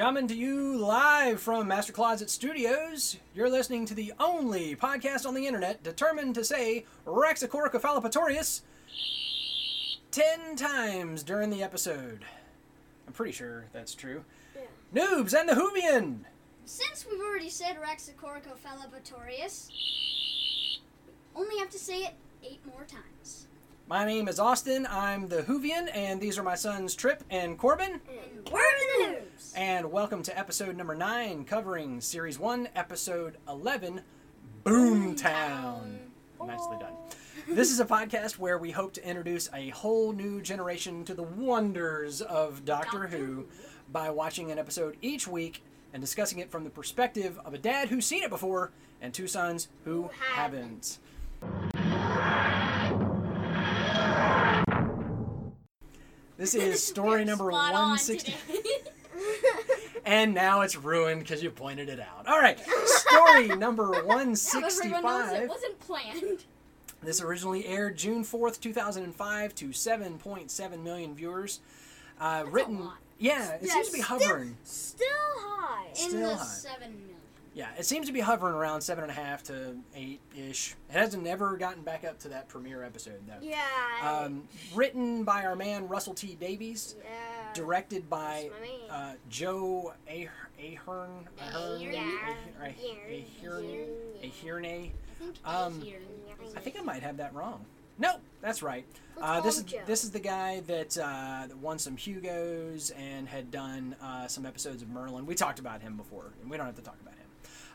Coming to you live from Master Closet Studios, you're listening to the only podcast on the internet determined to say Raxacoricophalopatorius ten times during the episode. I'm pretty sure that's true. Yeah. Noobs and the Hoovian! Since we've already said Raxacoricophalopatorius, only have to say it eight more times. My name is Austin, I'm the Hoovian, and these are my sons Trip and Corbin. And of the news! And welcome to episode number 9, covering series 1, episode 11 Boomtown. Nicely done. This is a podcast where we hope to introduce a whole new generation to the wonders of Doctor, Doctor Who by watching an episode each week and discussing it from the perspective of a dad who's seen it before and two sons who, Who haven't. This is story number Spot on 160. And now it's ruined because you pointed it out. All right, story number Everyone knows it 165. wasn't planned. This originally aired June 4th, 2005 to 7.7 million viewers. Uh, written. Yeah, it seems to be hovering. Still high. In Still the high. seven million. Yeah, it seems to be hovering around 7.5 to 8 ish. It hasn't never gotten back up to that premiere episode, though. Yeah. Um, written by our man Russell T. Davies, yeah. directed by That's my man. uh, Joe Ahearne. Ahearne? Ahearne? Yeah. Ahearne? Ahearne? Ahearne? I think Um. I think I might have that wrong. No, that's right. Uh, this is Joe. this is the guy that, uh, that won some Hugos and had done uh, some episodes of Merlin. We talked about him before, and we don't have to talk about him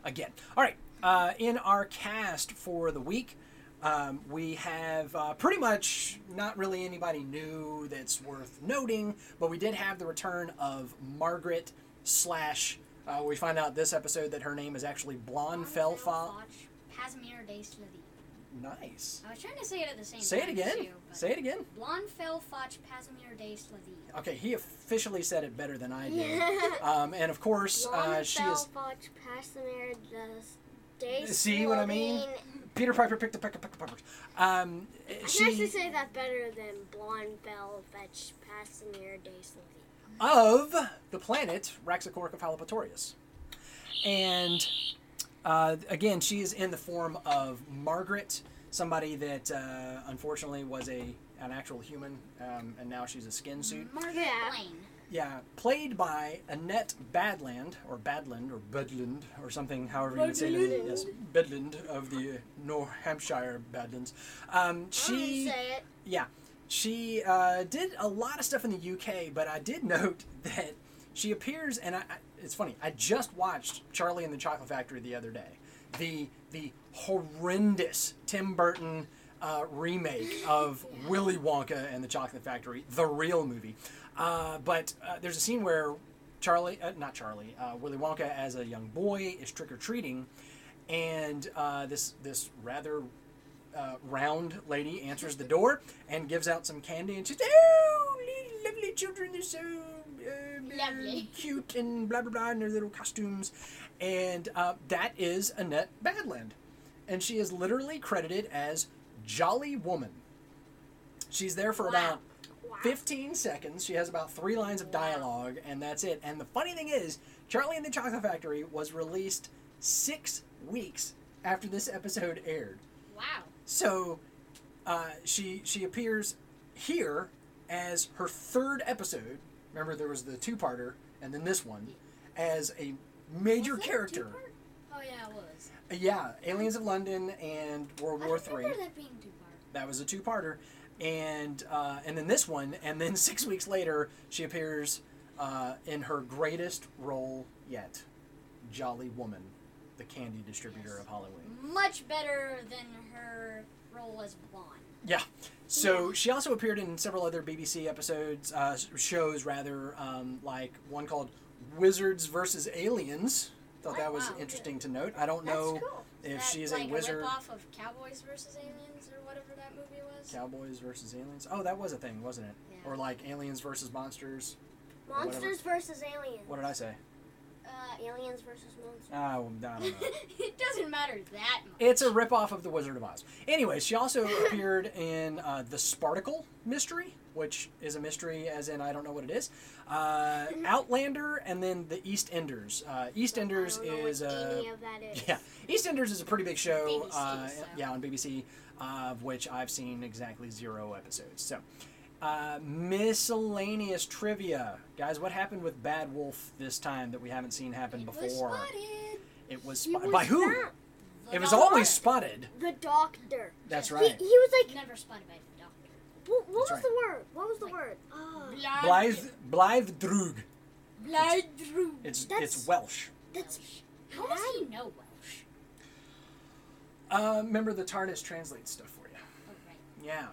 again. All right. Uh, in our cast for the week, um, we have uh, pretty much not really anybody new that's worth noting, but we did have the return of Margaret slash. Uh, we find out this episode that her name is actually Blonde Felfa. Nice. I was trying to say it at the same time. Say it time. again. Too, but Say it again. Blonde fell foch Casimir de Slavy. Okay, he officially said it better than I did. Um, and of course, uh, she is. Fell fotch pasimir the day. See what I mean? Peter Piper picked a peck of peck of peppers. Um, I can she actually say that better than Blonde Bell Fetch Passamir de Slavy. of the planet Raxacoricophalopatorius, and uh, again, she is in the form of Margaret, somebody that uh, unfortunately was a an actual human, um, and now she's a skin suit. Margaret Yeah. Blaine. Yeah, played by Annette Badland, or Badland, or Bedland, or something, however you would say it. Bedland. yes, Bedland of the New Hampshire Badlands. Um, she, say it. yeah, she uh, did a lot of stuff in the UK, but I did note that she appears, and I, I, it's funny. I just watched Charlie and the Chocolate Factory the other day. The the horrendous Tim Burton uh, remake of Willy Wonka and the Chocolate Factory, the real movie. Uh, but uh, there's a scene where Charlie, uh, not Charlie, uh, Willy Wonka as a young boy is trick or treating, and uh, this this rather round lady answers the door and gives out some candy, and she's oh, lovely children, they're so Lovely. cute and blah blah blah in their little costumes, and uh, that is Annette Badland, and she is literally credited as Jolly Woman. She's there for Wow. about Wow. 15 seconds. She has about three lines of Wow. dialogue, and that's it. And the funny thing is, Charlie and the Chocolate Factory was released six weeks after this episode aired. Wow. So uh, she she appears here as her third episode. Remember, there was the two-parter, and then this one as a major character. Oh yeah, it was. Uh, yeah, Aliens of London and World War Three. remember that being two part. That was a two-parter, and uh, and then this one, and then six weeks later, she appears uh, in her greatest role yet, Jolly Woman, the candy distributor Yes. of Halloween. Much better than her role as blonde. Yeah. So she also appeared in several other BBC episodes, uh, shows rather, um, like one called Wizards versus Aliens. Thought Oh, that was wow. interesting to note. I don't That's know cool. if That, she is like a wizard. rip-off of Cowboys versus Aliens or whatever that movie was. Cowboys versus aliens. Oh, that was a thing, wasn't it? Yeah. Or like aliens versus monsters. Monsters versus aliens. What did I say? Uh, Aliens versus monsters. Oh, I don't know. it doesn't matter that much. It's a ripoff of The Wizard of Oz. Anyway, she also appeared in uh, The Sparticle Mystery. which is a mystery, as in I don't know what it is. Uh, Outlander, and then the EastEnders. Uh, EastEnders don't is what any of that is. yeah, EastEnders is a pretty big show. BBC, uh, so. Yeah, on BBC, uh, of which I've seen exactly zero episodes. So, uh, miscellaneous trivia, guys. What happened with Bad Wolf this time that we haven't seen happen It was before? spotted. It was spotted by who? not The It was always spotted. The doctor. That's right. he was like, Never spotted by the doctor. what, what That's was the word? What was the Like- word? Uh, Blythe Blaidd Drwg. Blood through. It's That's- it's Welsh. that's How does he know Welsh? Uh, remember the TARDIS translates stuff for you. Oh, right. Yeah.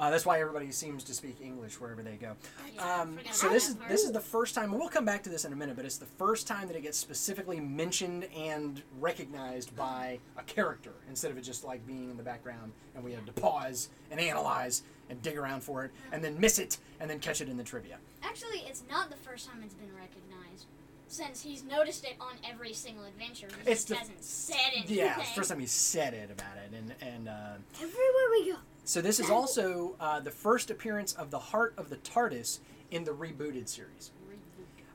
Uh, that's why everybody seems to speak English wherever they go. Um, so this is this is the first time. We'll come back to this in a minute, but it's the first time that it gets specifically mentioned and recognized by a character instead of it just like being in the background, and we had to pause and analyze and dig around for it, and then miss it, and then catch it in the trivia. Actually, it's not the first time it's been recognized, since he's noticed it on every single adventure. He It's just the- hasn't said anything. Yeah, it's the first time he said it about it, and and. Uh, everywhere we go. So this is also uh, the first appearance of the heart of the TARDIS in the rebooted series.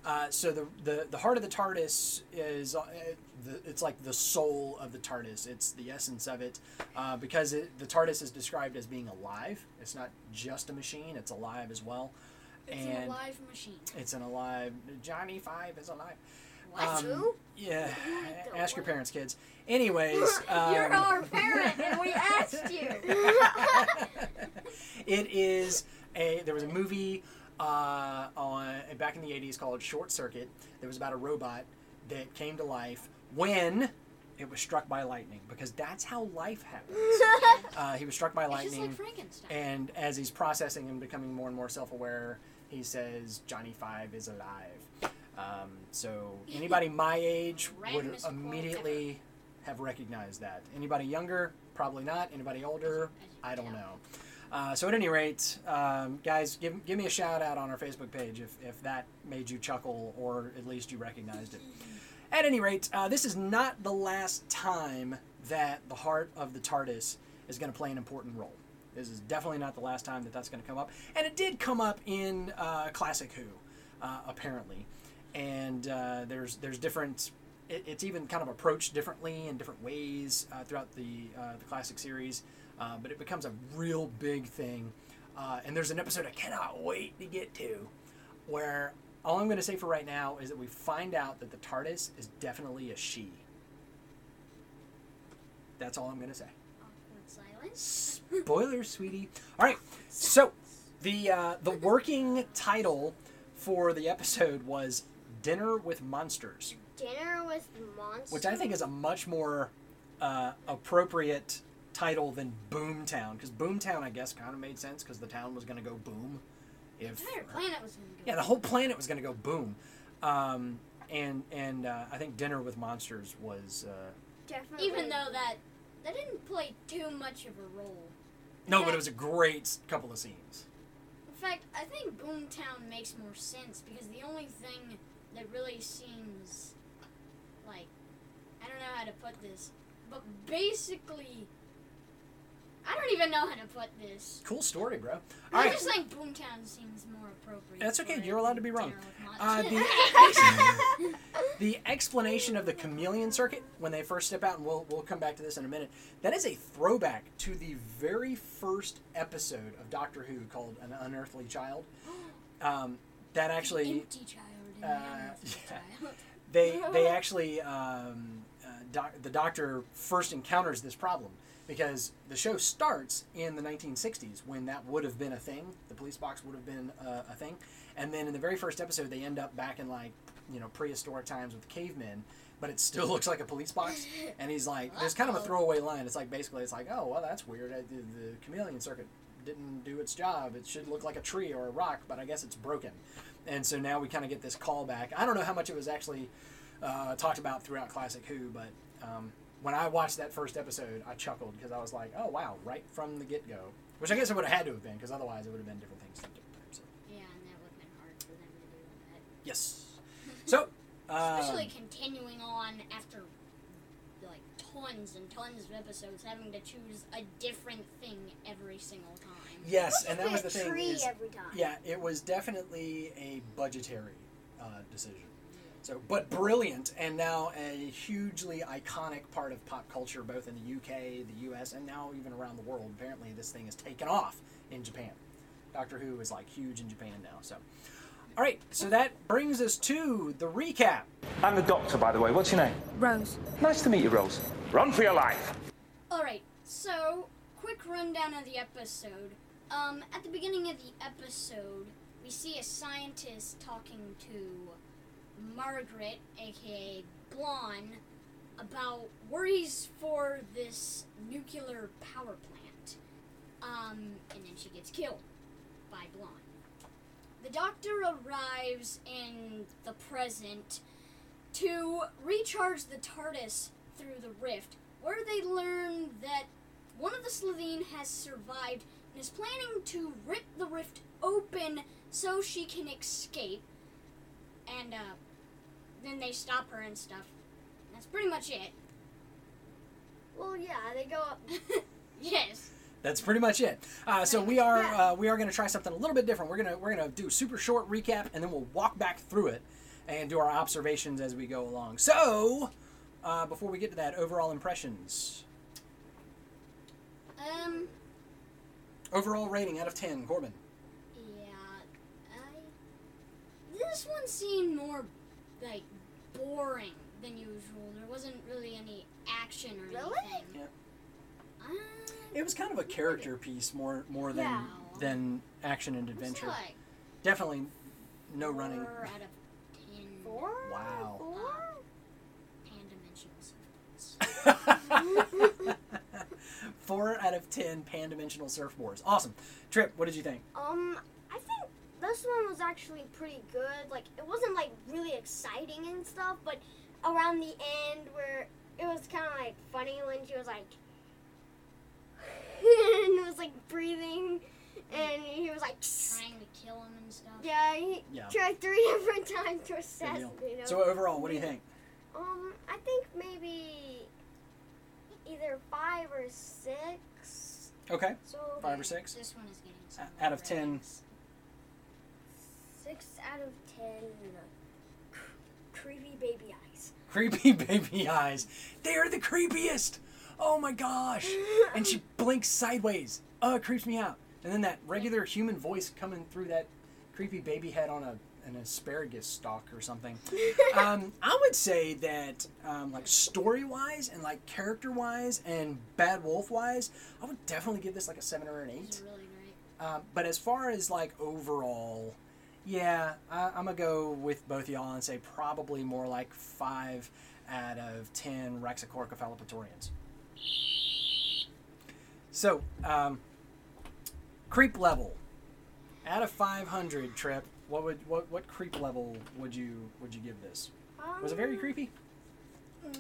Uh, so the, the the heart of the TARDIS is uh, the, it's like the soul of the TARDIS. It's the essence of it uh, because it, the TARDIS is described as being alive. It's not just a machine; it's alive as well. It's and an alive machine. it's an alive. Johnny Five is alive. What? Um, Who? Yeah, ask your parents, kids. Anyways, um, You're our parent, and we asked you. it is a there was a movie uh, on back in the 80s called Short Circuit. There was about a robot that came to life when it was struck by lightning because that's how life happens. Uh, he was struck by lightning, like Frankenstein. and as he's processing and becoming more and more self-aware, he says Johnny Five is alive. Um, so anybody my age would Randomest immediately have recognized that. Anybody younger, probably not. Anybody older, I don't know. Uh, so at any rate, um, guys, give, give me a shout out on our Facebook page if, if that made you chuckle or at least you recognized it. At any rate, uh, this is not the last time that the heart of the TARDIS is going to play an important role. This is definitely not the last time that that's going to come up, and it did come up in uh, Classic Who, uh, apparently. And uh, there's there's different. It, it's even kind of approached differently in different ways uh, throughout the uh, the classic series, uh, but it becomes a real big thing. And there's an episode I cannot wait to get to, where all I'm going to say for right now is that we find out that the TARDIS is definitely a she. That's all I'm going to say. Awkward silence. Spoilers, sweetie. All right. So, the uh, the working title for the episode was "Dinner with Monsters," Dinner with monsters. which I think is a much more uh, appropriate title than Boomtown, because Boomtown, I guess, kind of made sense because the town was going to go boom. The If entire planet was going to go. yeah, the whole planet was going to go boom. Um, and and uh, I think Dinner with Monsters was uh, Definitely. Even though that that didn't play too much of a role. no, but it was a great couple of scenes. In fact, I think Boomtown makes more sense because the only thing that really seems like I don't know how to put this, but basically I don't even know how to put this. Cool story, bro. All I right. just think Boomtown seems more appropriate. That's okay, you're allowed to be wrong. Uh, Monsters. The explanation of the chameleon circuit when they first step out, and we'll, we'll come back to this in a minute, that is a throwback to the very first episode of Doctor Who called An Unearthly Child. Um, that actually, empty child. Uh, the unearthly yeah. child. they, they actually, um, uh, doc, the Doctor first encounters this problem because the show starts in the 1960s when that would have been a thing. The police box would have been uh, a thing. And then in the very first episode, they end up back in like, you know, prehistoric times with cavemen, but it still looks like a police box. And he's like, there's kind of a throwaway line. It's like basically, it's like, oh, well, that's weird. The, the chameleon circuit didn't do its job. It should look like a tree or a rock, but I guess it's broken. And so now we kind of get this callback. I don't know how much it was actually uh, talked about throughout Classic Who, but um, when I watched that first episode, I chuckled because I was like, oh, wow, right from the get go. Which I guess it would have had to have been because otherwise it would have been different things. at different times. So, Yeah, and that would have been hard for them to do that. yes. So, uh, Especially continuing on after like tons and tons of episodes having to choose a different thing every single time. Yes, and that was the a thing. Is, every time. yeah, it was definitely a budgetary uh, decision. So, but brilliant, and now a hugely iconic part of pop culture, both in the UK, the US, and now even around the world. Apparently, this thing has taken off in Japan. Doctor Who is like huge in Japan now. So, all right, so that brings us to the recap. I'm the doctor, by the way. What's your name? Rose. Nice to meet you, Rose. Run for your life. Alright, so quick rundown of the episode. Um, at the beginning of the episode, we see a scientist talking to Margaret, aka Blonde, about worries for this nuclear power plant. Um, and then she gets killed by Blonde. The doctor arrives in the present to recharge the TARDIS through the rift, where they learn that one of the Slitheen has survived and is planning to rip the rift open so she can escape. And uh, then they stop her and stuff. That's pretty much it. Well, yeah, they go up. yes. That's pretty much it. Uh, so we are uh, we are going to try something a little bit different. We're gonna we're gonna do a super short recap, and then we'll walk back through it and do our observations as we go along. So uh, before we get to that, overall impressions, Um. overall rating out of ten, Corbin. Yeah. I. This one seemed more like boring than usual. There wasn't really any action or Really? anything. Yeah. Uh, It was kind of a character piece more more than Yeah. than action and adventure. like Definitely no running. Four out of ten. Four? Wow. Four? Pan-dimensional surfboards. Four out of ten pan-dimensional surfboards. Awesome. Trip, what did you think? Um, I think this one was actually pretty good. Like, it wasn't like really exciting and stuff, but around the end where it was kind of like funny when she was like, and it was like breathing, and he was like, Trying to kill him and stuff. yeah, he Yeah. tried three different times to Good assassinate deal. him. So overall, what do you think? Um, I think maybe either five or six. Okay, So five or six. This one is getting out of 10. ratings. Six out of ten. uh, Creepy baby eyes. Creepy baby eyes. They are the creepiest. Oh my gosh. And she blinks sideways. Oh, it creeps me out. And then that regular human voice coming through that creepy baby head on a an asparagus stalk or something. Um, I would say that um, like story wise and like character wise and Bad Wolf wise, I would definitely give this like a seven or an eight. Really great. Um, but as far as like overall, yeah, I, I'm gonna go with both y'all and say probably more like five out of ten Raxacorcophallopatorians. So, um, creep level out of 500. Trip. What would what what creep level would you would you give this? Was it very Um, creepy? No.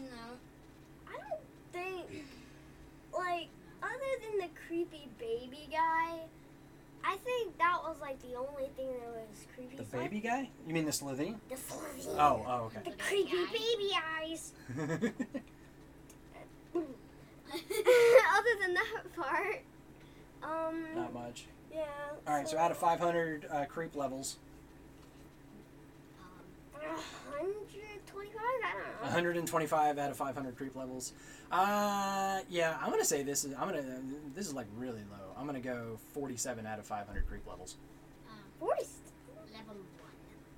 I don't think, like, other than the creepy baby guy, I think that was like the only thing that was creepy. The So baby guy? You mean the Slitheen? The Slitheen. Oh, oh, okay. The creepy baby eyes. Other than that part, um, Not much. yeah. All right, so out of 500 uh, creep levels, Um, 125. I don't know. 125 out of 500 creep levels. Uh, yeah, I'm gonna say this is I'm gonna this is like really low. I'm gonna go 47 out of 500 creep levels. um, level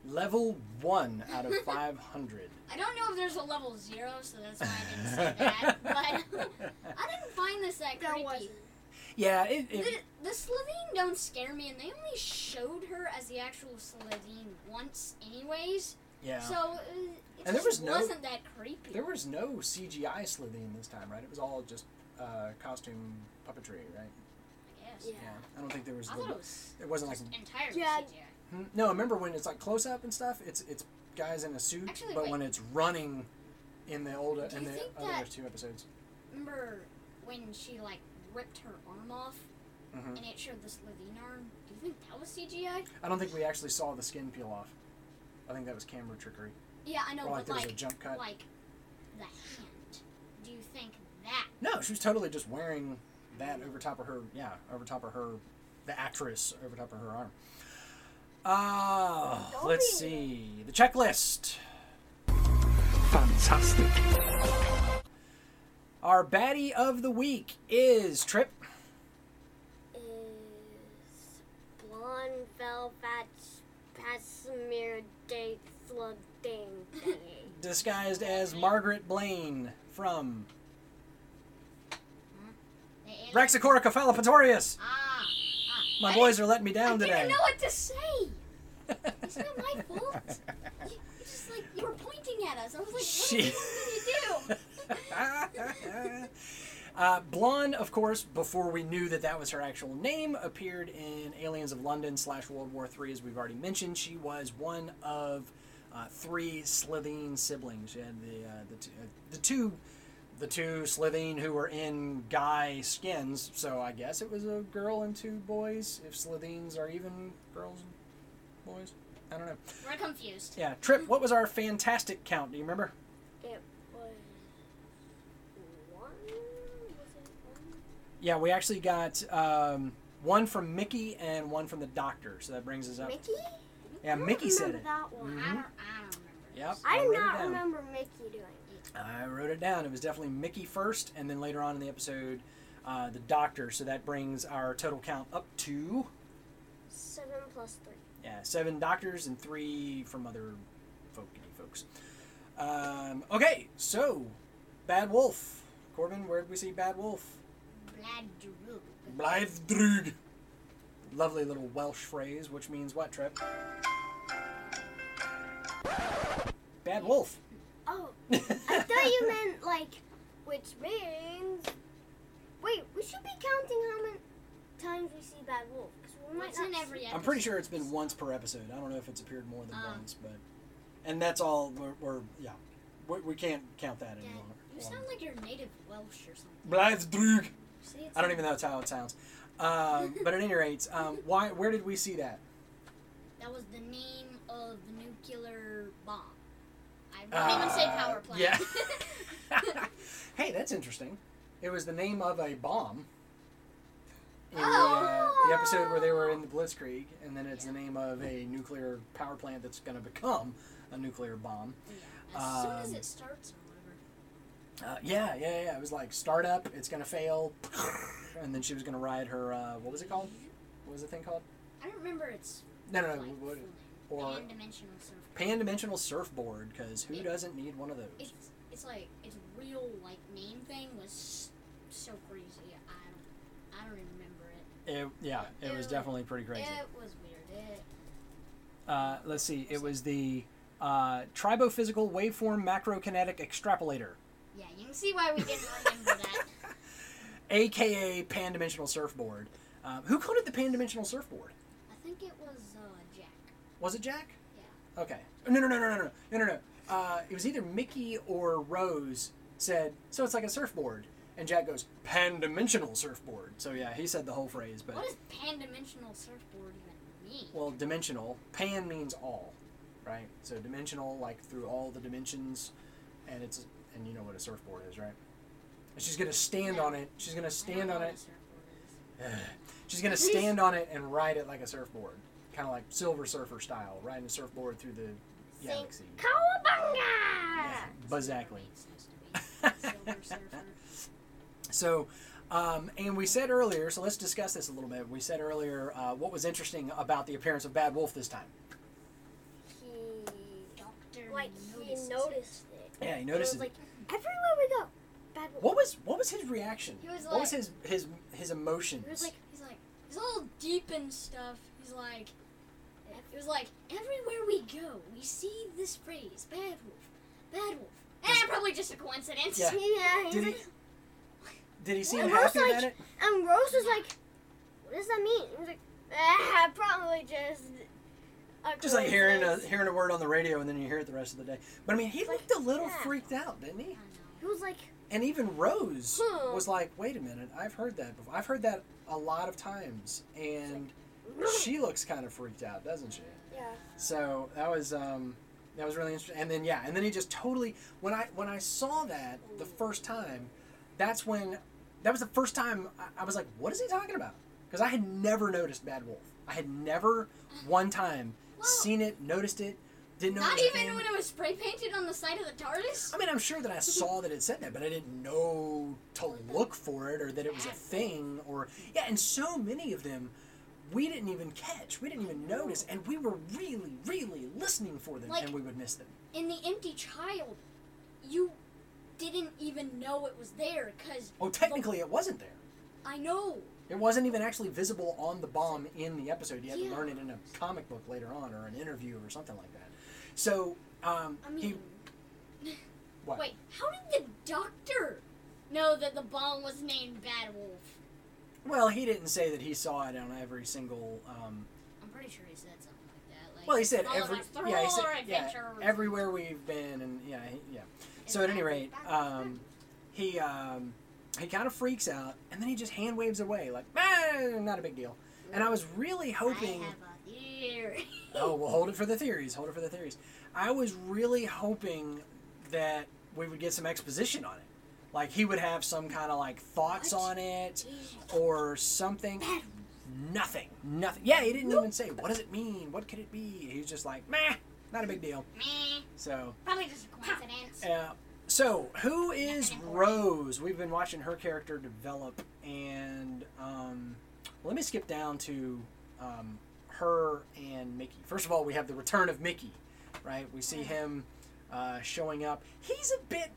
one. Level one out of 500. I don't know if there's a level zero, so that's why I didn't say that. But I didn't find this that creepy. wasn't. Yeah, it, it The, the Slitheen don't scare me, and they only showed her as the actual Slitheen once, anyways. yeah. So uh, it And there was no- wasn't that creepy. there was no CGI Slitheen this time, right? It was all just uh, costume puppetry, right? I. Yeah. I don't think there was. I little- thought it was it wasn't like. just entirely Yeah. CGI. Hmm, No, remember when it's like close up and stuff? It's it's guys in a suit, Actually, but wait. when it's running in the older Do in you the think other that- two episodes. Remember when she like ripped her arm off Mhm. and it showed the Slitheen arm? Do you think that was CGI? I don't think we actually saw the skin peel off. I think that was camera trickery. Yeah, I know, or like but there was like a jump cut. like the hand. do you think that? No, she was totally just wearing that over top of her. Yeah, over top of her, the actress over top of her arm. Uh, let's see the checklist. Fantastic. Our baddie of the week is Trip. Is blonde velvet Casimir date slug thing thingy. disguised as Margaret Blaine from The alien- Raxacora Cephalopatorius. Ah. ah. My boys are letting me down I today. I didn't know what to say. It's not my fault. You, you just like you were pointing at us. I was like, what She- did you do? uh, Blonde, of course, before we knew that that was her actual name, appeared in Aliens of London slash World War III, as we've already mentioned. She was one of uh, three Slitheen siblings. She had the uh, the, two, uh, the two the two Slitheen who were in guy skins. So I guess it was a girl and two boys. If Slitheens are even girls and boys, I don't know. We're confused. Yeah, Trip. What was our fantastic count? Do you remember? It was one. Was it one? Yeah, we actually got um, one from Mickey and one from the doctor. So that brings us up. Mickey? Yeah, I don't Mickey said it. that one. I don't. I don't remember. Yep. I I do not remember Mickey doing it. I wrote it down. It was definitely Mickey first, and then later on in the episode, uh, the doctor. So that brings our total count up to Seven plus three. yeah seven doctors and three from other folk folks. Um, okay, so Bad Wolf. Corbin, where did we see Bad Wolf? Blaidd Drwg. Blythdrug. Lovely little Welsh phrase, which means what, Trip? Bad Wolf. Oh, I thought you meant like, which means. Wait, we should be counting how many times we see Bad Wolf because we might It's not. in see- every I'm pretty sure it's been once per episode. I don't know if it's appeared more than Uh. once, but and that's all. We're, we're yeah, we, we can't count that Dad, any longer. you sound like you're native Welsh or something. Blaidd Drwg. See, it's I don't even know how it sounds. Um, but at any rate, um, why? Where did we see that? That was the name of the nuclear bomb. I won't even say Uh, power plant. yeah. hey, that's interesting. It was the name of a bomb. In the, uh, Oh. the episode where they were in the Blitzkrieg, and then it's the name of a nuclear power plant that's going to become a nuclear bomb. Yeah, As soon as Um, it starts. Uh, yeah, yeah, yeah. It was like startup, it's going to fail, and then she was going to ride her. Uh, what was it called? What was the thing called? I don't remember its No, no, no. like, what- name. or- pan-dimensional surfboard, because who It- doesn't need one of those? It's it's like its real like name thing was so crazy. I don't I don't remember it. It, yeah, it was It- definitely pretty crazy. It was weird. It Uh, let's see. It was the uh, tribophysical waveform macrokinetic extrapolator, yeah, you can see why we didn't remember that. aka pan-dimensional surfboard. Um, who coded the pan-dimensional surfboard? I think it was uh, Jack. Was it Jack? Okay. No, no, no, no, no, no, no, no. no. Uh, it was either Mickey or Rose said, "So it's like a surfboard," and Jack goes, "Pan-dimensional surfboard." So yeah, he said the whole phrase. But what does pan-dimensional surfboard even mean? Well, dimensional. Pan means all, right? So dimensional, like through all the dimensions, and it's and you know what a surfboard is, right? And she's gonna stand on it. She's gonna stand on it. She's gonna stand on it and ride it like a surfboard kind of like Silver Surfer style, riding a surfboard through the galaxy. Cowabunga! Exactly. Makes sense to me. Silver Surfer. So, um, and we said earlier, so let's discuss this a little bit. We said earlier uh, what was interesting about the appearance of Bad Wolf this time. He Doctor like he noticed it. Yeah, he It noticed was it. like everywhere we go, Bad Wolf. What was what was his reaction? He was what was his his his emotions? He was like, He's like, he's all deep and stuff. He's like, it was like, everywhere we go, we see this phrase, bad wolf, bad wolf. Eh, probably just a coincidence. Yeah. yeah. Did he like, did he seem And Rose happy like- it? and Rose was like, "What does that mean?" He was like, ah, "Probably just." A Just like hearing a hearing a word on the radio and then you hear it the rest of the day. But I mean, he Like, looked a little yeah. freaked out, didn't he? I know. He was like, And even Rose Hmm. was like, "Wait a minute, I've heard that before. I've heard that a lot of times." And she looks kind of freaked out, doesn't she? "Yeah." So that was um, That was really interesting. And then yeah, and then he just totally when I when I saw that the first time, that's when that was the first time I, I was like, what is he talking about? Because I had never noticed Bad Wolf. I had never one time Well- seen it, noticed it, didn't know. Not it was a even when it was spray painted on the side of the TARDIS. I mean, I'm sure that I saw that it said that, but I didn't know to look for it or that it was a thing or yeah. And so many of them, we didn't even catch, we didn't even notice, and we were really, really listening for them, Like- and we would miss them. In the Empty Child, you didn't even know it was there because. Oh, technically, it wasn't there. I know. It wasn't even actually visible on the bomb in the episode. You had to learn it in a comic book later on or an interview or something like that. So, um, I he, what? wait, how did the doctor know that the bomb was named Bad Wolf? Well, he didn't say that he saw it on every single. Um, I'm pretty sure he said something like that. Like, well, he said every. Yeah, he said yeah, everywhere we've been, and yeah, he, yeah. So at any rate, um, he um, he kind of freaks out, and then he just hand waves away like, ah, not a big deal. And I was really hoping. I have a theory. Oh, well, hold it for the theories. Hold it for the theories. I was really hoping that we would get some exposition on it. Like he would have some kind of like thoughts What? on it or something. Nothing. Nothing. Yeah, he didn't even say, what does it mean? What could it be? He was just like, meh, not a big deal. Meh. So, Probably just a coincidence. uh, so who is Rose? We've been watching her character develop, and um, let me skip down to um, her and Mickey. First of all, we have the return of Mickey, right? We see him uh, showing up. He's a bit,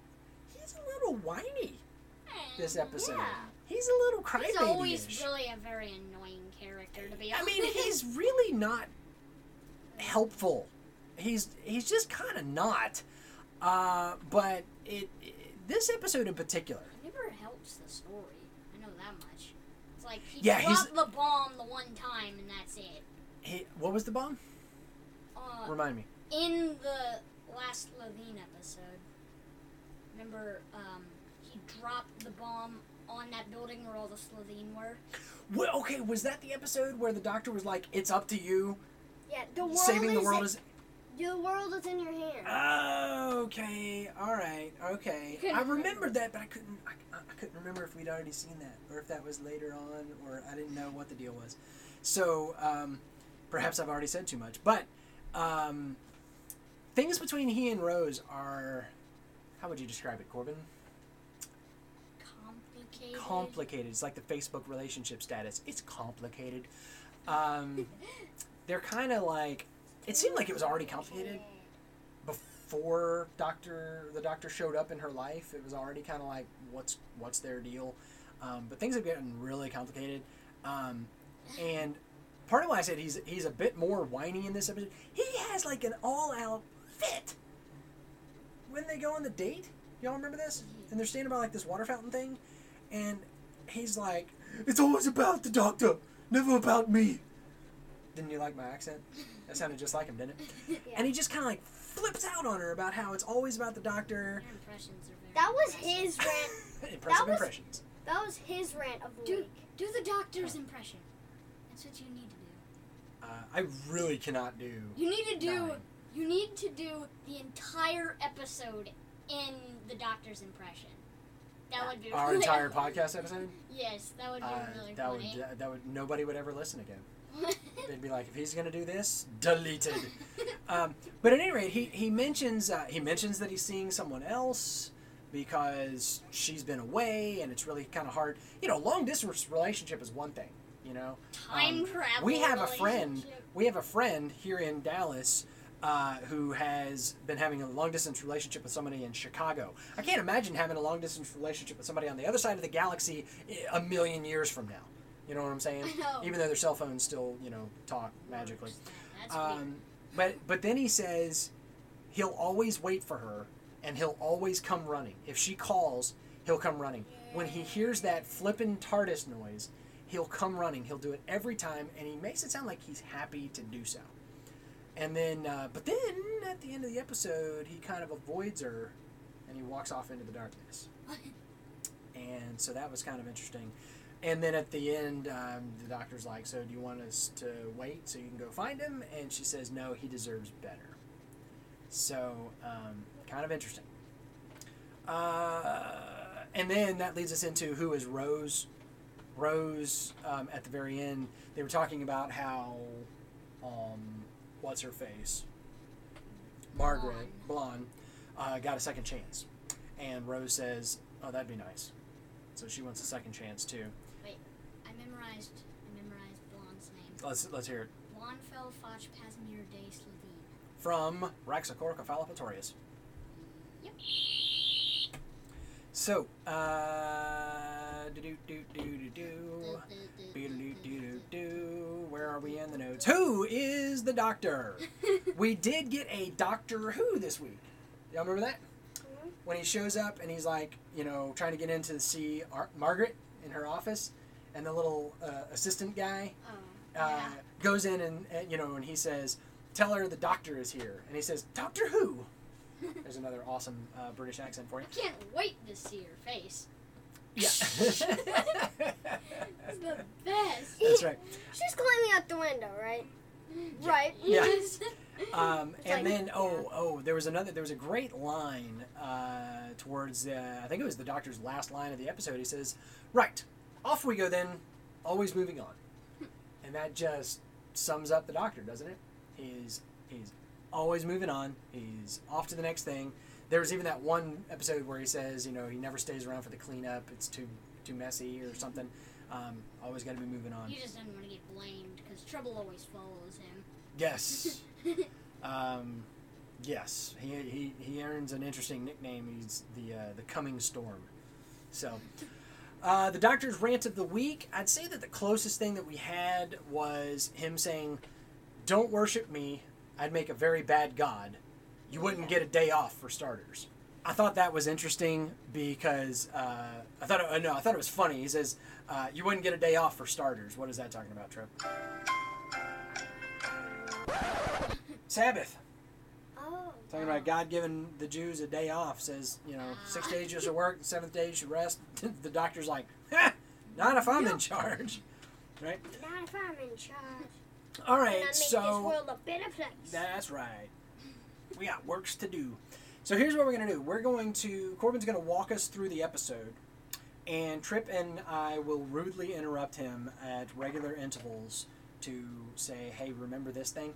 little whiny this episode. Yeah. He's a little He's always really a very annoying character, to be honest. I mean, he's really not helpful. He's he's just kind of not. Uh, but it, it this episode in particular, It never helps the story. I know that much. It's like he Yeah, he's- dropped the bomb the one time and that's it. he, what was the bomb? Uh, Remind me. in the last Levine episode, remember um, he dropped the bomb on that building where all the Slitheen were. Well, okay, was that the episode where the doctor was like, "It's up to you. Yeah, the world Saving is the world is." the world is in your hands. Okay, all right, okay. I remember. remembered that, but I couldn't. I, I couldn't remember if we'd already seen that, or if that was later on, or I didn't know what the deal was. So um, perhaps I've already said too much. But um, things between he and Rose are. How would you describe it, Corbin? Complicated. complicated. It's like the Facebook relationship status. It's complicated. Um, they're kind of like. It seemed like it was already complicated before Doctor the Doctor showed up in her life. It was already kind of like what's what's their deal. Um, but things have gotten really complicated. Um, and part of why I said he's he's a bit more whiny in this episode. He has like an all out fit when they go on the date. Y'all remember this? And they're standing by like this water fountain thing, and he's like, "It's always about the doctor, never about me." Didn't you like my accent? That sounded just like him, didn't it? Yeah. And he just kind of like flips out on her about how it's always about the doctor. Your impressions are very That was impressive. his rant. Impressive was- impressions. That was his rant of the Do, week. do the doctor's impression. That's what you need to do. Uh, I really cannot do. You need to do. Nine. You need to do the entire episode in the doctor's impression. That would be Our really entire podcast episode. Yes, that would be Uh, really that would that would nobody would ever listen again. They'd be like, if he's gonna do this, deleted. um, but at any rate, he he mentions uh, he mentions that he's seeing someone else because she's been away, and it's really kind of hard. You know, long distance relationship is one thing. You know, Time Um, travel. we have a friend. We have a friend here in Dallas. Uh, who has been having a long distance relationship with somebody in Chicago? I can't imagine having a long distance relationship with somebody on the other side of the galaxy a million years from now. You know what I'm saying? Even though their cell phones still, you know, talk magically. Um, but but then he says he'll always wait for her and he'll always come running. If she calls, he'll come running. When he hears that flippin' TARDIS noise, he'll come running. He'll do it every time, and he makes it sound like he's happy to do so. And then, uh, but then at the end of the episode, he kind of avoids her, and he walks off into the darkness. And so that was kind of interesting. And then at the end, um, the doctor's like, "So do you want us to wait so you can go find him?" And she says, "No, he deserves better." So, um, kind of interesting. Uh, and then that leads us into who is Rose. Rose, um, at the very end, they were talking about how, um, what's her face? Margaret, blonde, uh, got a second chance. And Rose says, oh, that'd be nice. So she wants a second chance, too. Wait, I memorized. I memorized Blonde's name. Let's, let's hear it. Blondfell Foch Casimir de Slovene. From Raxacorica Fallopatorius. Yep. So, uh, do do do do do do. Be-do-do-do-do. Where are we in the notes? Who is the doctor? we did get a Doctor Who this week. Y'all remember that? Mhm. When he shows up and he's like, you know, trying to get in to see Ar- Margaret in her office, and the little uh, assistant guy Oh. uh, goes in and, and, you know, and he says, "Tell her the doctor is here," and he says, "Doctor Who." There's another awesome uh, British accent for you. I can't wait to see her face. Yeah. It's the best. That's right. She's climbing out the window, right? Right. Yeah. Yes. Um, and like- then oh oh there was another there was a great line uh, towards uh, I think it was the doctor's last line of the episode. He says, "Right, off we go then, always moving on," and that just sums up the doctor, doesn't it? He's he's always moving on. He's off to the next thing. There was even that one episode where he says, you know, he never stays around for the cleanup. It's too too messy or something. Um, always got to be moving on. You just didn't want to get blamed because trouble always follows him. Yes. Um, yes, he, he, he earns an interesting nickname. He's the uh, the coming storm. So, uh, the doctor's rant of the week. I'd say that the closest thing that we had was him saying, "Don't worship me. I'd make a very bad god. You wouldn't get a day off for starters." I thought that was interesting because uh, I thought it, uh, no, I thought it was funny. He says, uh, "You wouldn't get a day off for starters." What is that talking about, Trip? Sabbath. Oh. Talking about God giving the Jews a day off. Says, you know, six days you should work, the seventh day you should rest. the doctor's like, not if I'm in charge. Right? Not if I'm in charge. All right, I right, make this so world a better place. that's right. We got works to do. So here's what we're going to do. We're going to, Corbin's going to walk us through the episode, and Trip and I will rudely interrupt him at regular intervals to say, hey, remember this thing?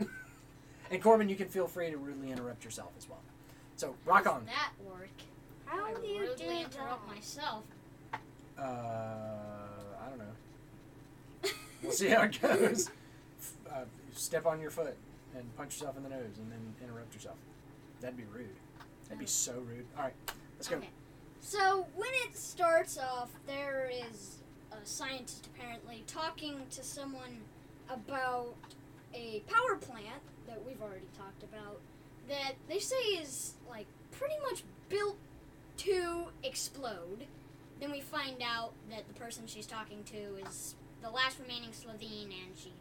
and Corbin, you can feel free to rudely interrupt yourself as well. So, rock How on. that work? How I do you do rudely interrupt that? myself. Uh, I don't know. We'll see how it goes. Uh, step on your foot and punch yourself in the nose and then interrupt yourself. That'd be rude. That'd be oh. so rude. All right, let's go. Okay. So when it starts off, there is a scientist apparently talking to someone about a power plant that we've already talked about that they say is like pretty much built to explode. Then we find out that the person she's talking to is the last remaining Slitheen, and she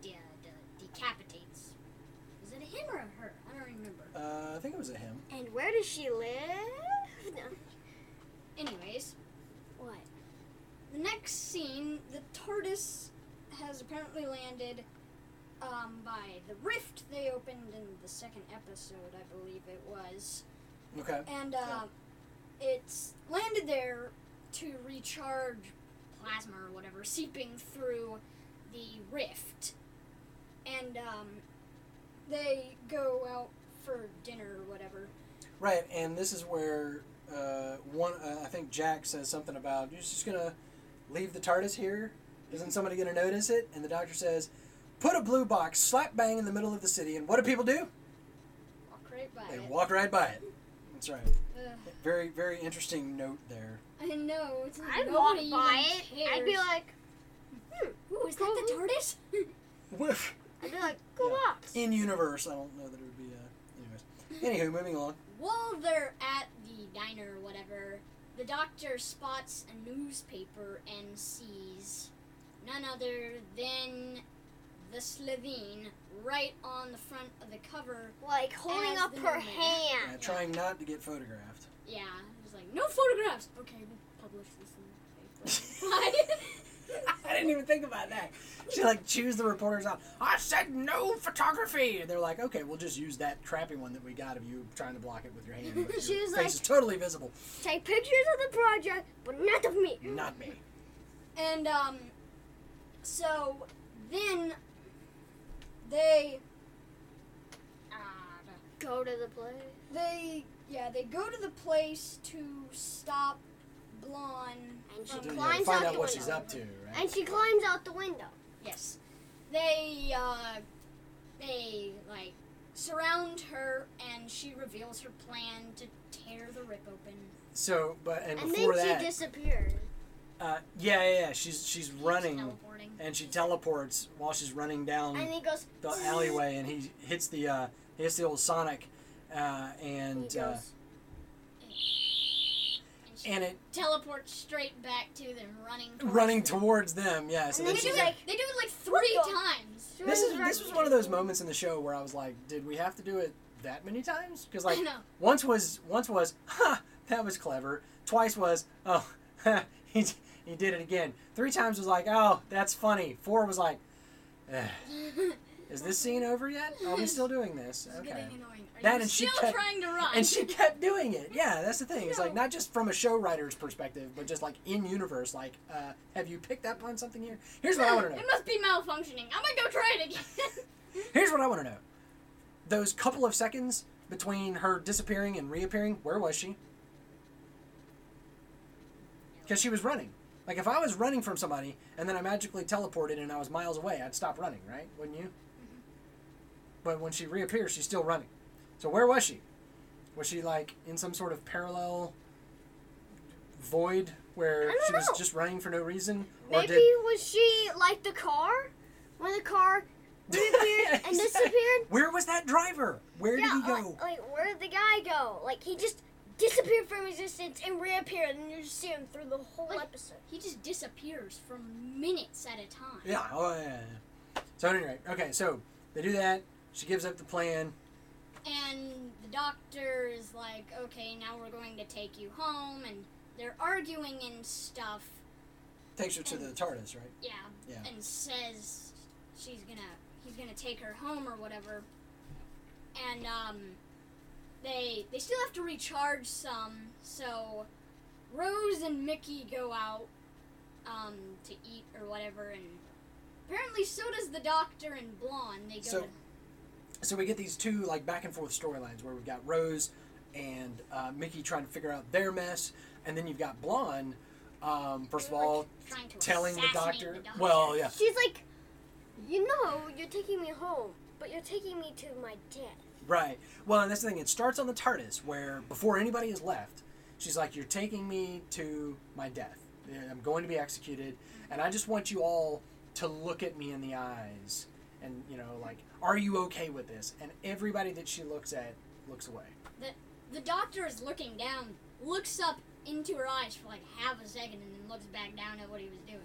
de- de- decapitates. Is it a him or a her? I don't remember. Uh, I think it was a him. And where does she live? No. Anyways, What? the next scene, the TARDIS has apparently landed um, by the rift they opened in the second episode, I believe it was. Okay. And uh, it's landed there to recharge plasma or whatever seeping through the rift. And um, they go out for dinner or whatever. Right, and this is where uh, one. Uh, I think Jack says something about you're just gonna leave the TARDIS here. Isn't somebody gonna notice it? And the doctor says, "Put a blue box slap bang in the middle of the city." And what do people do? Walk right by They it. walk right by it. That's right. Ugh. Very, very interesting note there. I know. It's like I'd walk by even it. I'd be like, hmm. Ooh, is that the TARDIS? Whiff. I'd be like, go Yeah. box. In universe, I don't know that it would be. Uh, anyways, anywho, moving along. While they're at the diner or whatever, the doctor spots a newspaper and sees none other than the Slitheen right on the front of the cover. Like holding up her moment. Hand. trying not to get photographed. Yeah, it was like, no photographs! Okay, we'll publish this in the paper. Bye. I didn't even think about that. She like chews the reporters out. I said no photography, and they're like, okay, we'll just use that crappy one that we got of you trying to block it with your hand. But She was face like- is totally visible. Take pictures of the project, but not of me. Not me. And um, so then they uh, Go to the place. they yeah they go to the place to stop Blonde. And she from- Yeah, find out out what she's up to, right? And she climbs out the window. Yes, they uh, they like surround her, and she reveals her plan to tear the rip open. So, but and, And before then that, she disappears. uh, yeah, yeah, yeah, she's she's running teleporting. and she teleports while she's running down And he goes. the alleyway, and he hits the uh, he hits the old Sonic, uh, and He uh, goes. And it teleports straight back to them, running. towards running them. towards them. Yeah, so And then then They do, she's like, it, they do it like three times. She this was is this was one of those moments in the show where I was like, did we have to do it that many times? Because like once was once was, ha, that was clever. Twice was, oh, he he did it again. Three times was like, oh, that's funny. Four was like, eh, is this scene over yet? Are we still doing this? Okay. getting annoying. Are That you and she kept- trying to run? And she kept doing it. Yeah, that's the thing. It's like not just from a show writer's perspective, but just like in universe. Like, uh, have you picked up on something here? Here's what I want to know. It must be malfunctioning. I'm gonna go try it again. Here's what I want to know. Those couple of seconds between her disappearing and reappearing, where was she? Because she was running. Like if I was running from somebody and then I magically teleported and I was miles away, I'd stop running, right? Wouldn't you? But when she reappears, she's still running. So where was she? Was she like in some sort of parallel void where I don't she was just running for no reason? Or Maybe did was she like the car? When the car reappeared and disappeared? Where was that driver? Where did he go? Like, like where did the guy go? Like he just disappeared from existence and reappeared, and you just see him through the whole Like- episode. he just disappears for minutes at a time. Yeah. Oh, yeah, yeah, yeah. So anyway, okay. So they do that. She gives up the plan. And the doctor is like, okay, now we're going to take you home, and they're arguing and stuff. Takes her to the TARDIS, right? Yeah. Yeah. And says she's gonna, he's gonna take her home or whatever. And um, they they still have to recharge some, so Rose and Mickey go out um to eat or whatever, and apparently so does the doctor and Blon. They go So- to So we get these two like back and forth storylines where we've got Rose and uh, Mickey trying to figure out their mess, and then you've got Blon. Um, first of They're, all, telling the doctor, the doctor. Well, yeah. She's like, you know, you're taking me home, but you're taking me to my death. Right. Well, and that's the thing. It starts on the TARDIS, where before anybody is left, she's like, "You're taking me to my death. I'm going to be executed, and I just want you all to look at me in the eyes, and you know, like, are you okay with this?" And everybody that she looks at looks away. The the doctor is looking down, looks up into her eyes for like half a second, and then looks back down at what he was doing.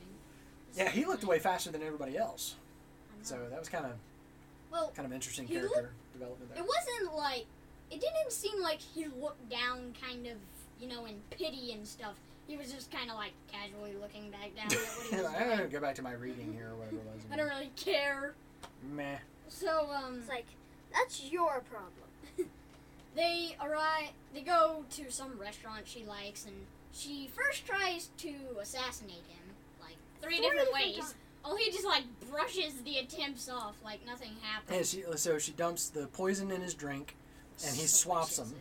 Yeah, he looked away faster than everybody else. So that was kind of well, kind of interesting character development there. it wasn't like it didn't seem like he looked down, kind of, you know, in pity and stuff. He was just kind of like casually looking back down at what he was I'm gonna doing. go back to my reading here or whatever it was. I don't really care. Meh. So um, It's like, that's your problem. they arrive. They go to some restaurant she likes, and she first tries to assassinate him, like three, Three different different ways. times. Oh, he just like brushes the attempts off, like nothing happened. Yeah, she, so she dumps the poison in his drink, and he swaps Swishes them.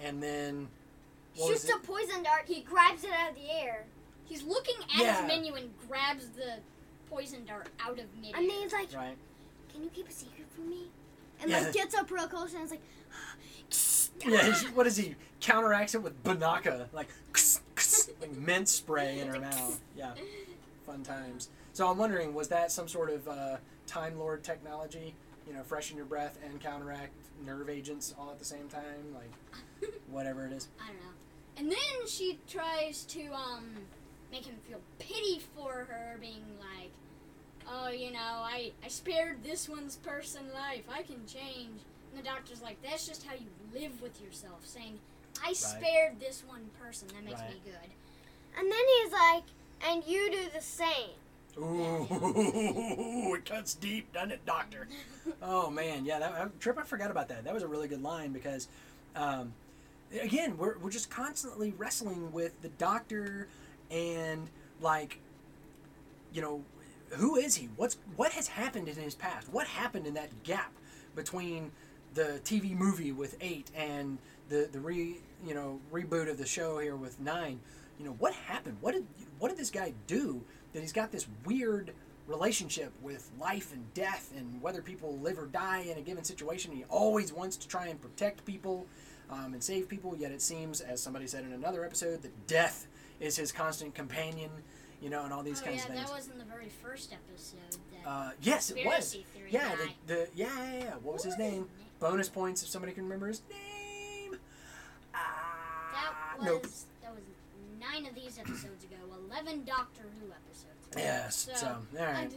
and then what was Shoots a poison dart, he grabs it out of the air, He's looking at Yeah. his menu and grabs the poison dart out of midair. and then he's like, right. can you keep a secret from me? And Yeah. like gets up real close and is like, Yeah, he's, what is he? Counteracts it with Banaka, like, like mint spray in her mouth. Yeah, fun times. So I'm wondering, was that some sort of uh, Time Lord technology? You know, freshen your breath and counteract nerve agents all at the same time, like whatever it is. I don't know. And then she tries to um make him feel pity for her, being like, "Oh, you know, I I spared this one's person life. I can change." And the doctor's like, "That's just how you live with yourself." Saying, "I spared this one person. That makes me good." and then he's like, and you do the same. Ooh, it cuts deep, doesn't it, Doctor? oh man, yeah, that trip. I forgot about that. That was a really good line because, um, again, we're we're just constantly wrestling with the Doctor and like, you know, who is he? What's what has happened in his past? What happened in that gap between the TV movie with eight and the the re you know reboot of the show here with nine? You know what happened? What did what did this guy do that he's got this weird relationship with life and death and whether people live or die in a given situation. He always wants to try and protect people um, and save people, yet it seems, as somebody said in another episode, that death is his constant companion, you know, and all these oh kinds yeah, of things. Yeah, that was in the very first episode. That uh, yes, it was. theory Yeah, the, the yeah, yeah, yeah. What was his What was name? his name? Bonus points if somebody can remember his name. Ah, That was nope. that was nine of these episodes ago. Eleven Doctor Who episodes. Ago. Yes. So, all I right. d-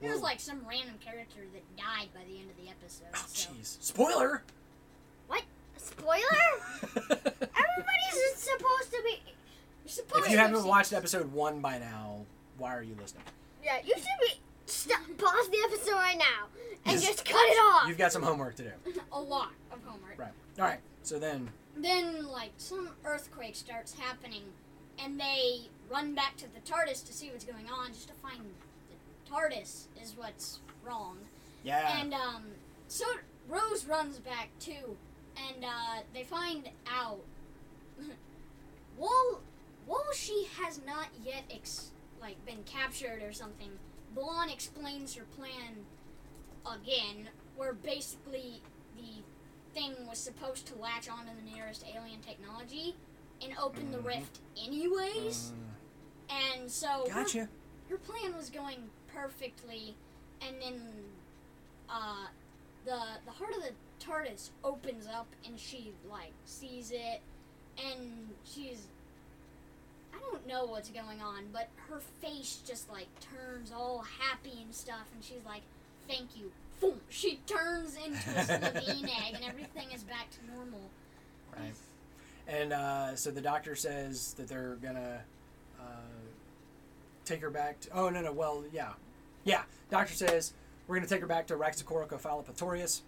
it was like some random character that died by the end of the episode. Oh, so. jeez. Spoiler. What? A Spoiler? Everybody's supposed to be. You're supposed if you haven't watched episode one by now, why are you listening? Yeah, you should be. Stop, pause the episode right now and just cut it off. You've got some homework to do. a lot of homework. Right. All right. So then, Then, like, some earthquake starts happening, and they run back to the TARDIS to see what's going on, just to find the TARDIS is what's wrong. yeah. And, um, so Rose runs back too, and, uh, they find out. while, while she has not yet, ex- like, been captured or something, Blon explains her plan again, where basically the thing was supposed to latch onto the nearest alien technology and open the Mhm. rift anyways. And so Mm, her, gotcha. her plan was going perfectly, and then uh, the the heart of the TARDIS opens up, and she like sees it, and she's I don't know what's going on, but her face just like turns all happy and stuff, and she's like, "Thank you." Boom! She turns into a Slitheen egg, and everything is back to normal. Right. And uh, so the doctor says that they're gonna uh, take her back. To, oh no no well yeah yeah. Doctor says we're gonna take her back to Raxacoricofallapatorius,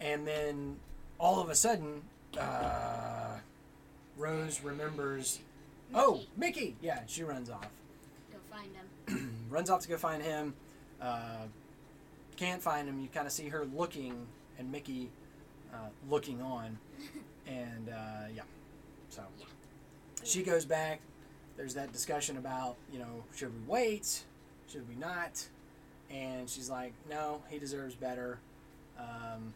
and then all of a sudden, uh, Rose remembers. Oh, Mickey! Yeah, she runs off. Go find him. runs off to go find him. Uh, can't find him. You kind of see her looking, and Mickey uh, looking on, and uh, yeah. So Yeah. she goes back. There's that discussion about you know should we wait, should we not, and she's like, no, he deserves better. Um,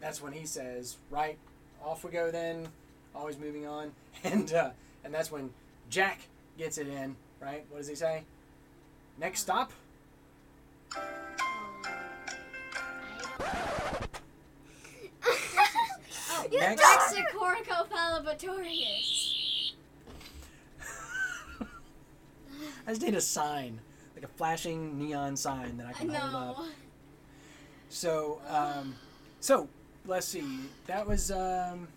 that's when he says, right, off we go then. Always moving on, and uh, and that's when Jack gets it in. Right? What does he say? Next stop. Um, You Next- Raxacoricofallapatorius. I just need a sign, like a flashing neon sign that I I can hold up. So, um, so let's see. That was um,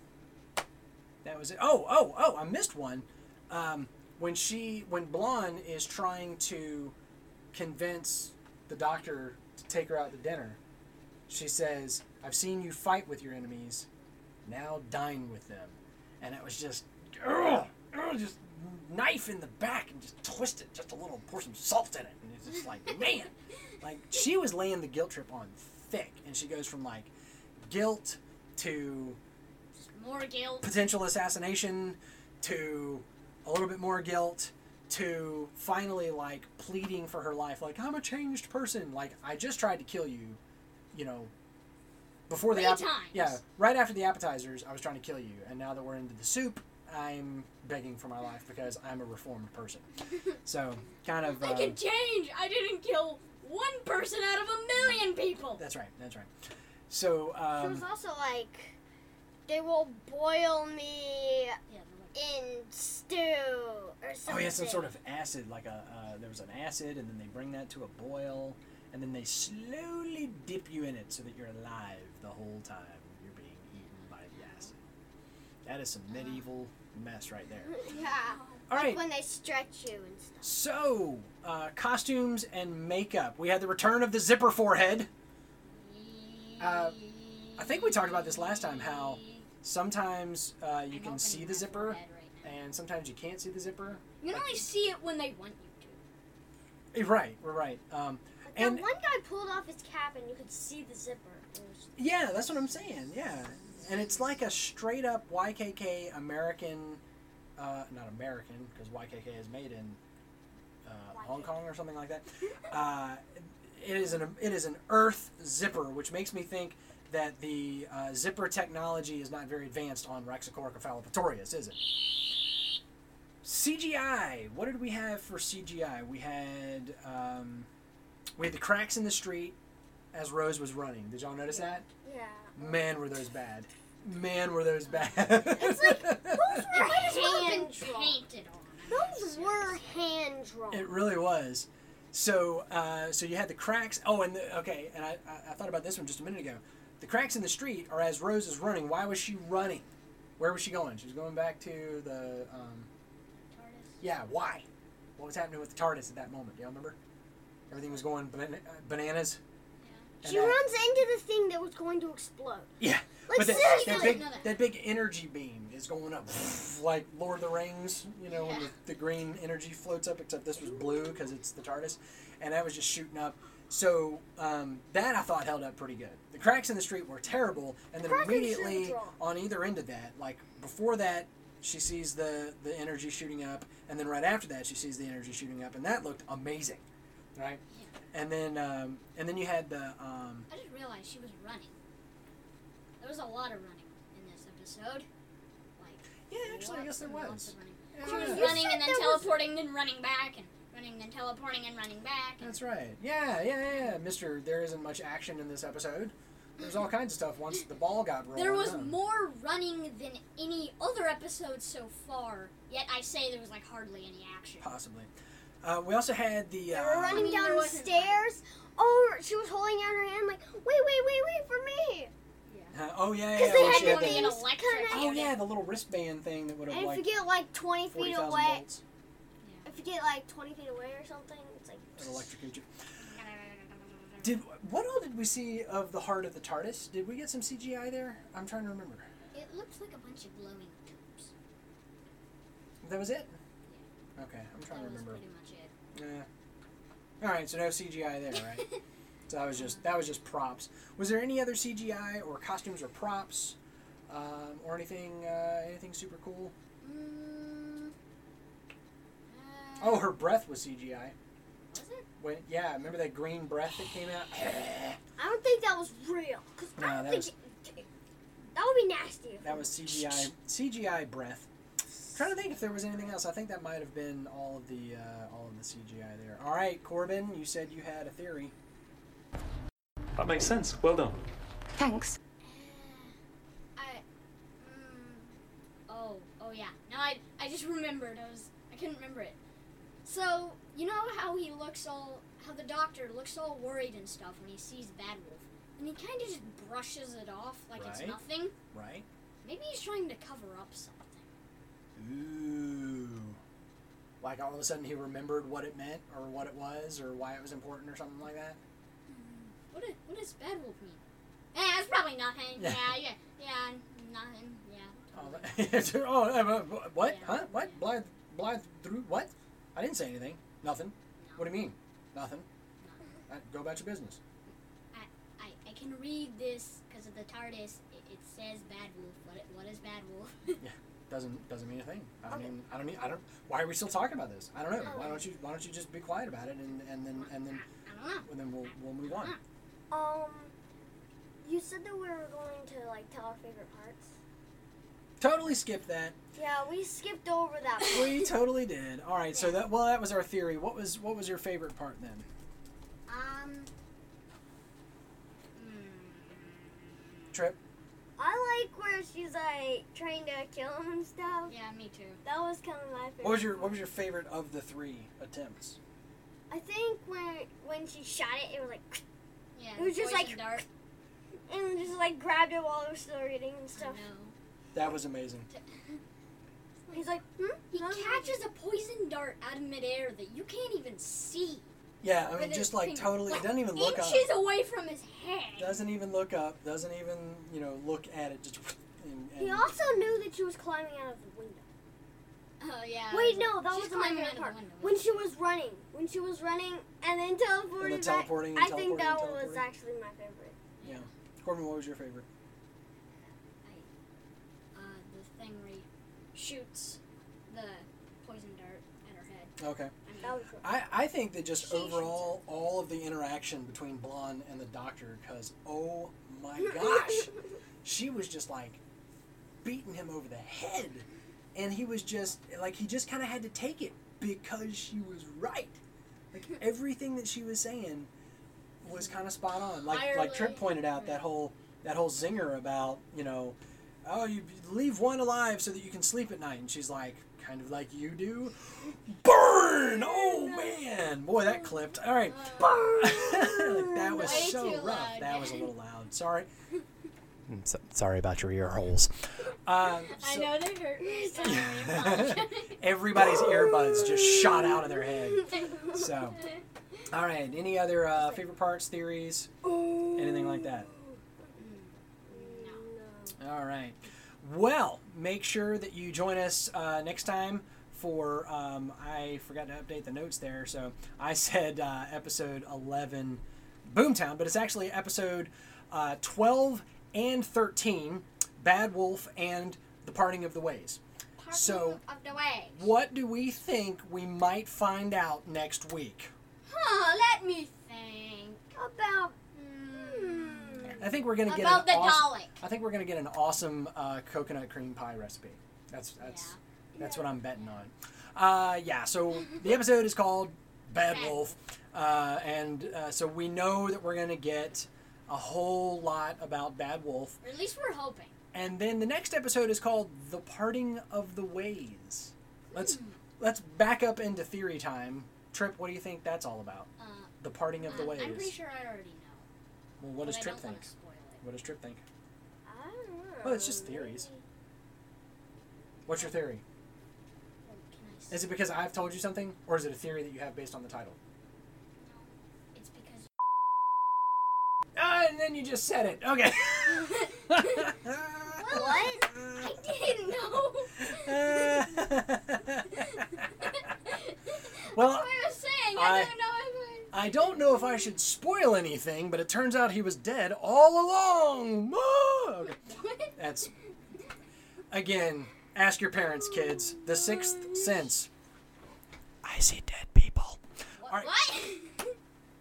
that was it. Oh, oh, oh! I missed one. Um, when she, when Blon is trying to convince the doctor to take her out to dinner, she says, "I've seen you fight with your enemies. Now dine with them." And it was just, ugh, ugh, just knife in the back and just twist it just a little, pour some salt in it, and it's just like, man, like she was laying the guilt trip on thick, and she goes from like guilt to more guilt. potential assassination to a little bit more guilt to finally like pleading for her life like i'm a changed person like i just tried to kill you you know before the Three app- times. yeah right after the appetizers i was trying to kill you and now that we're into the soup i'm begging for my life because i'm a reformed person so kind of I uh, can change. I didn't kill one person out of a million people. that's right that's right so She um, was also like, they will boil me Yeah, they're like, in stew or something. Oh yeah, some sort of acid, like a uh, there was an acid, and then they bring that to a boil, and then they slowly dip you in it so that you're alive the whole time you're being eaten by the acid. That is some medieval mess right there. Yeah. All right. When they stretch you and stuff. So, uh, costumes and makeup. We had the return of the zipper forehead. Uh, I think we talked about this last time, how Sometimes uh, you can see the zipper, right and sometimes you can't see the zipper. You can only see it when they want you Eh, Right, we're right. Um, and that one guy pulled off his cap and you could see the zipper. Yeah, that's what I'm saying. Yeah, and it's like a straight up YKK American, uh, not American because YKK is made in uh, Hong Kong or something like that. Uh, it is an it is an Earth zipper, which makes me think that the uh, zipper technology is not very advanced on Raxacoricofallapatorius, is it? CGI. What did we have for CGI? We had um, we had the cracks in the street as Rose was running. Did y'all notice that? Yeah. Man, were those bad. Man, were those bad. It's like, those It were might as well have hand drawn. painted on. Those were hand drawn. It really was. So, uh, so you had the cracks. Oh, and the, okay, and I, I, I thought about this one just a minute ago. The cracks in the street are as Rose is running. Why was she running? Where was she going? She was going back to the. Um, TARDIS. yeah, why? What was happening with the TARDIS at that moment? Do you remember? Everything was going ban- uh, bananas. She that- runs into the thing that was going to explode. Yeah, Like, but that, seriously. that big that- that big energy beam is going up like Lord of the Rings. You know, when the, the green energy floats up, except this was blue because it's the TARDIS, and that was just shooting up. So um, that I thought held up pretty good. The cracks in the street were terrible, and then Cracks immediately on either end of that, like before that, she sees the the energy shooting up, and then right after that, she sees the energy shooting up, and that looked amazing, right? And then um, and then you had the um, I just realized she was running. There was a lot of running in this episode. Like yeah, actually, I guess there lots and lots was. running. Yeah. She was You running and then there was- teleporting, then running back, and running, then teleporting, and running back. And That's right. Yeah, yeah, yeah, yeah. Mister, there isn't much action in this episode. There's all kinds of stuff once the ball got rolling. there was huh? more running than any other episode so far. Yet I say there was like hardly any action. Possibly. Uh, we also had the. They Uh, were running mean, down the stairs. Oh, she was holding out her hand like, wait, wait, wait, wait for me. uh, oh yeah, yeah. Because yeah, they had the had the- thing- things Oh yeah, the little wristband thing that would have And if like you get like 20 feet thousand away, volts. If you get like 20 feet away or something, it's like. It'll electrocute you. Did what all did we see of the heart of the TARDIS? Did we get some CGI there? I'm trying to remember. It looks like a bunch of glowing tubes. That was it. Okay, I'm trying to That was remember. pretty much it. Yeah. All right, so no CGI there, right? so that was just that was just props. Was there any other CGI or costumes or props, um, or anything uh, anything super cool? Mm, Oh, her breath was CGI. Was it? When, yeah, remember that green breath that came out? I don't think that was real. Cause No, I don't that think was- it- that would be nasty. that was CGI CGI breath. I'm trying to think if there was anything else. I think that might have been all of the uh, all of the CGI there. All right, Corbin, you said you had a theory. That makes sense. Well done. Thanks. I. Mm, oh, oh yeah. No, I, I just remembered. I was, I couldn't remember it. So you know how he looks all, how the doctor looks all worried and stuff when he sees Bad Wolf, and he kind of just brushes it off like it's Right. nothing. Right? Maybe he's trying to cover up something. Ooh. Like all of a sudden he remembered what it meant or what it was or why it was important or something like that. What, do- what does Bad Wolf mean? Eh, it's probably nothing. Yeah. Yeah, yeah, yeah, nothing. Yeah. Oh, that- oh uh, uh, what? Yeah. Huh? What? Blaidd, Blaidd Drwg what? I didn't say anything. Nothing. No, What do you mean? Nothing. no. Uh, go about your business. I, I can read this because of the TARDIS. It, it says Bad Wolf. What, what is Bad Wolf? Yeah, doesn't doesn't mean a thing. I Okay. mean I don't need I don't. Why are we still talking about this? I don't know. Why don't you Why don't you just be quiet about it and and then and then I don't know. and then we'll we'll move on. Um, you said that we were going to like tell our favorite parts. Totally skipped that. Yeah, we skipped over that. We totally did. All right. So that well that was our theory. What was what was your favorite part then? Um. mm, Trip. I like where she's like trying to kill him and stuff. yeah, me too. That was kind of my favorite. What was your What was your favorite of the three attempts? I think when when she shot it, it was like Yeah. It was just like- dart. and just like grabbed it while it was still reading and I stuff. know. That was amazing. He's like, hmm? He Huh? catches a poison dart out of midair that you can't even see. Yeah, I mean, just like finger, totally, like it doesn't even look up. Inches away from his head. Doesn't even look up. Doesn't even, you know, look at it. Just. And, and He also knew that she was climbing out of the window. Oh yeah. Wait, no, that She's wasn't my favorite part. the window, When she was running, when she was running and then teleporting, And then teleporting back, and I think that teleporting was actually my favorite. Yeah. Corbin, what was your favorite? uh, the thing where he shoots the poison dart at her head. Okay. I That mean, was. I, I think that just She overall, all of the interaction between Blon and the Doctor, because oh my gosh, she was just like beating him over the head, and he was just like he just kind of had to take it because she was right. Like everything that she was saying was kind of spot on. Like like Trip pointed out that whole that whole zinger about you know, oh you leave one alive so that you can sleep at night, and she's like kind of like you do. Burn! Oh man, boy that clipped. All right, like, that was Way so rough. loud. That was a little loud. Sorry. Mm, so- sorry about your ear holes. Uh, I know they hurt me. Sorry. Everybody's earbuds just shot out of their head. So, all right. Any other uh, favorite parts, theories, anything like that? All right. Well, make sure that you join us uh, next time for. Um, I forgot to update the notes there, so I said uh, episode 11, Boomtown, but it's actually episode uh, 12 and 13, Bad Wolf and The Parting of the Ways. So- of the way. What do we think we might find out next week? Huh? Let me think. About. I think we're gonna get About an the awesome, Dalek. I think we're gonna get an awesome uh, coconut cream pie recipe. That's that's that's what I'm betting on. Uh, yeah. So the episode is called Bad Wolf, uh, and uh, so we know that we're gonna get a whole lot about Bad Wolf, Or at least we're hoping. and then the next episode is called The Parting of the Ways. Let's let's back up into theory time. Trip, what do you think that's all about? Uh, The Parting of the Ways. I'm pretty sure I already. Well, what does Trip think? wanna spoil it. What does Trip think? I don't know. Well, it's just theories. What's your theory? Well, can I say- Is it because I've told you something, or is it a theory that you have based on the title? It's because. Ah, and then you just said it. Okay. What? I didn't know. well, That's what I was saying. I- I, don't know if I don't know if I should spoil anything, but it turns out he was dead all along. Okay. That's again. Ask your parents, kids. The sixth sense. I see dead people. What? All right.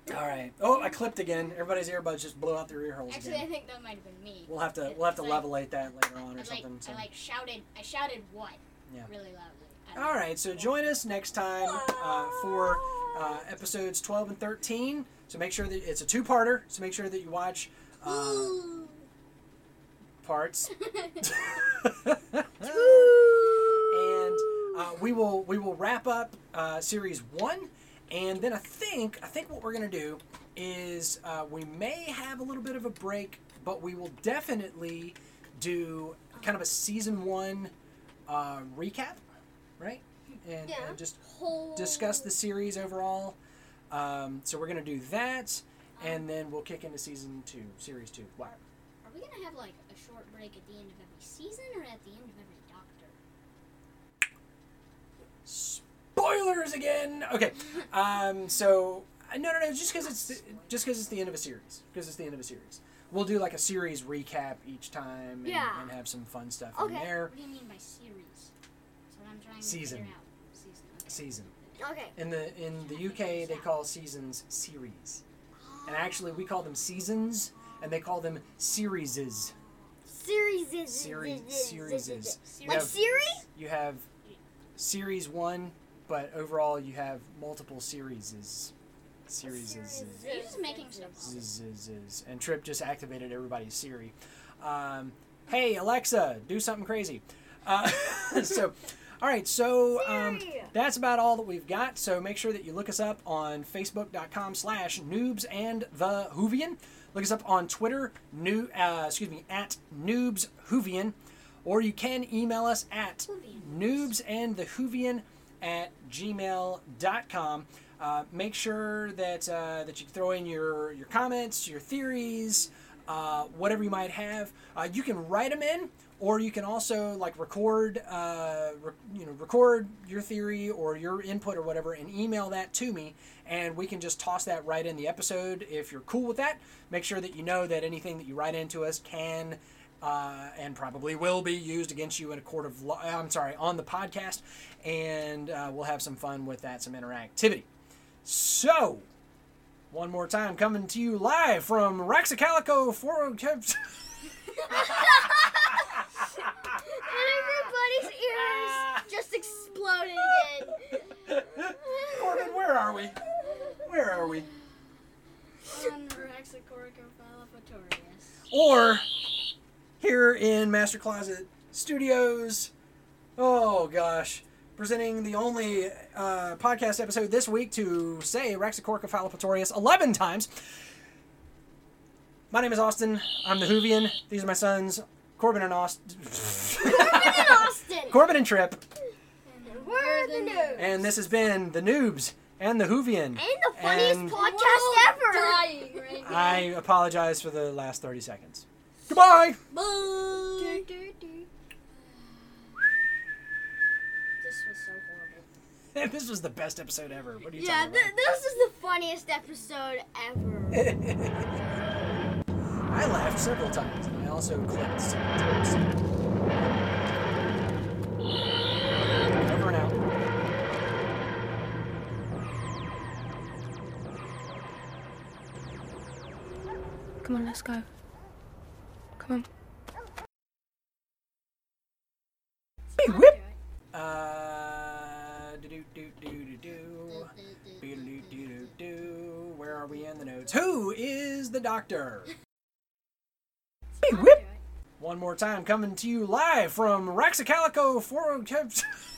what? All right. Oh, I clipped again. Everybody's earbuds just blew out their ear holes Actually, I think that might have been me. We'll have to we'll have to like- levelate that later on or I like, something. so. I like shouted. I shouted what? Yeah. Really loudly. All know. right, so join us next time uh, for uh, episodes 12 and 13. So make sure that it's a two-parter. So make sure that you watch uh, parts, and uh, we will we will wrap up uh, series one, and then I think I think what we're gonna do is uh, we may have a little bit of a break, but we will definitely do kind of a season one uh, recap, right? And, Yeah. and just Whole- discuss the series overall. Um, so we're gonna do that, and then we'll kick into season two, series two. Wow. Are we gonna have like a short break at the end of every season or at the end of every Doctor? Spoilers again. Okay. Um, so uh, no, no, no. Just because it's the, just because it's the end of a series. Because it's the end of a series. We'll do like a series recap each time, and, Yeah. and have some fun stuff Okay. in there. What do you mean by series? That's what I'm trying Season. to figure out. Season. Okay. In the in the UK, they call seasons series, and actually we call them seasons, and they call them serieses. Series is Series serieses. You Like have- Siri? You have series one, but overall you have multiple serieses. Series is. Are you just making stuff up? And Trip just activated everybody's Siri. Um, hey Alexa, do something crazy. Uh, so, all right. So um, that's about all that we've got. So make sure that you look us up on Facebook.com/slash Noobs and the Whovian. Look us up on Twitter, new, uh, excuse me, at Noobs Whovian. or you can email us at noobs and the Whovian at gmail.com. Uh, make sure that uh, that you throw in your your comments, your theories, uh, whatever you might have. Uh, you can write them in, or you can also like record, uh, re- you know, record your theory or your input or whatever, and email that to me, and we can just toss that right in the episode if you're cool with that. Make sure that you know that anything that you write into us can uh, and probably will be used against you in a court of law. I'm sorry, on the podcast, and uh, we'll have some fun with that, some interactivity. So, one more time, coming to you live from Raxacalico for. And everybody's ears just exploded again. Corbin, where are we? Where are we? On Or here in Master Closet Studios. Oh gosh. Presenting the only uh, podcast episode this week to say fallopatorius 11 times. My name is Austin. I'm the Whovian. These are my sons, Corbin and Austin. in Austin. Corbin and Trip. And we're the news. And this has been the Noobs and the Whovian. And the funniest And podcast ever. Dying right now. I apologize for the last 30 seconds. Goodbye! Bye. Do, do, do. This was so horrible. this was the best episode ever. What are you Yeah, talking th- this is the funniest episode ever. I laughed several times, and I also clicked several times. Over and out. Come on, let's go. Come on. Hey, whip! Uh, do do do do do do. Do do do. Where are we in the notes? Who is the doctor? Hey, whip! One more time, coming to you live from Raxacalico for.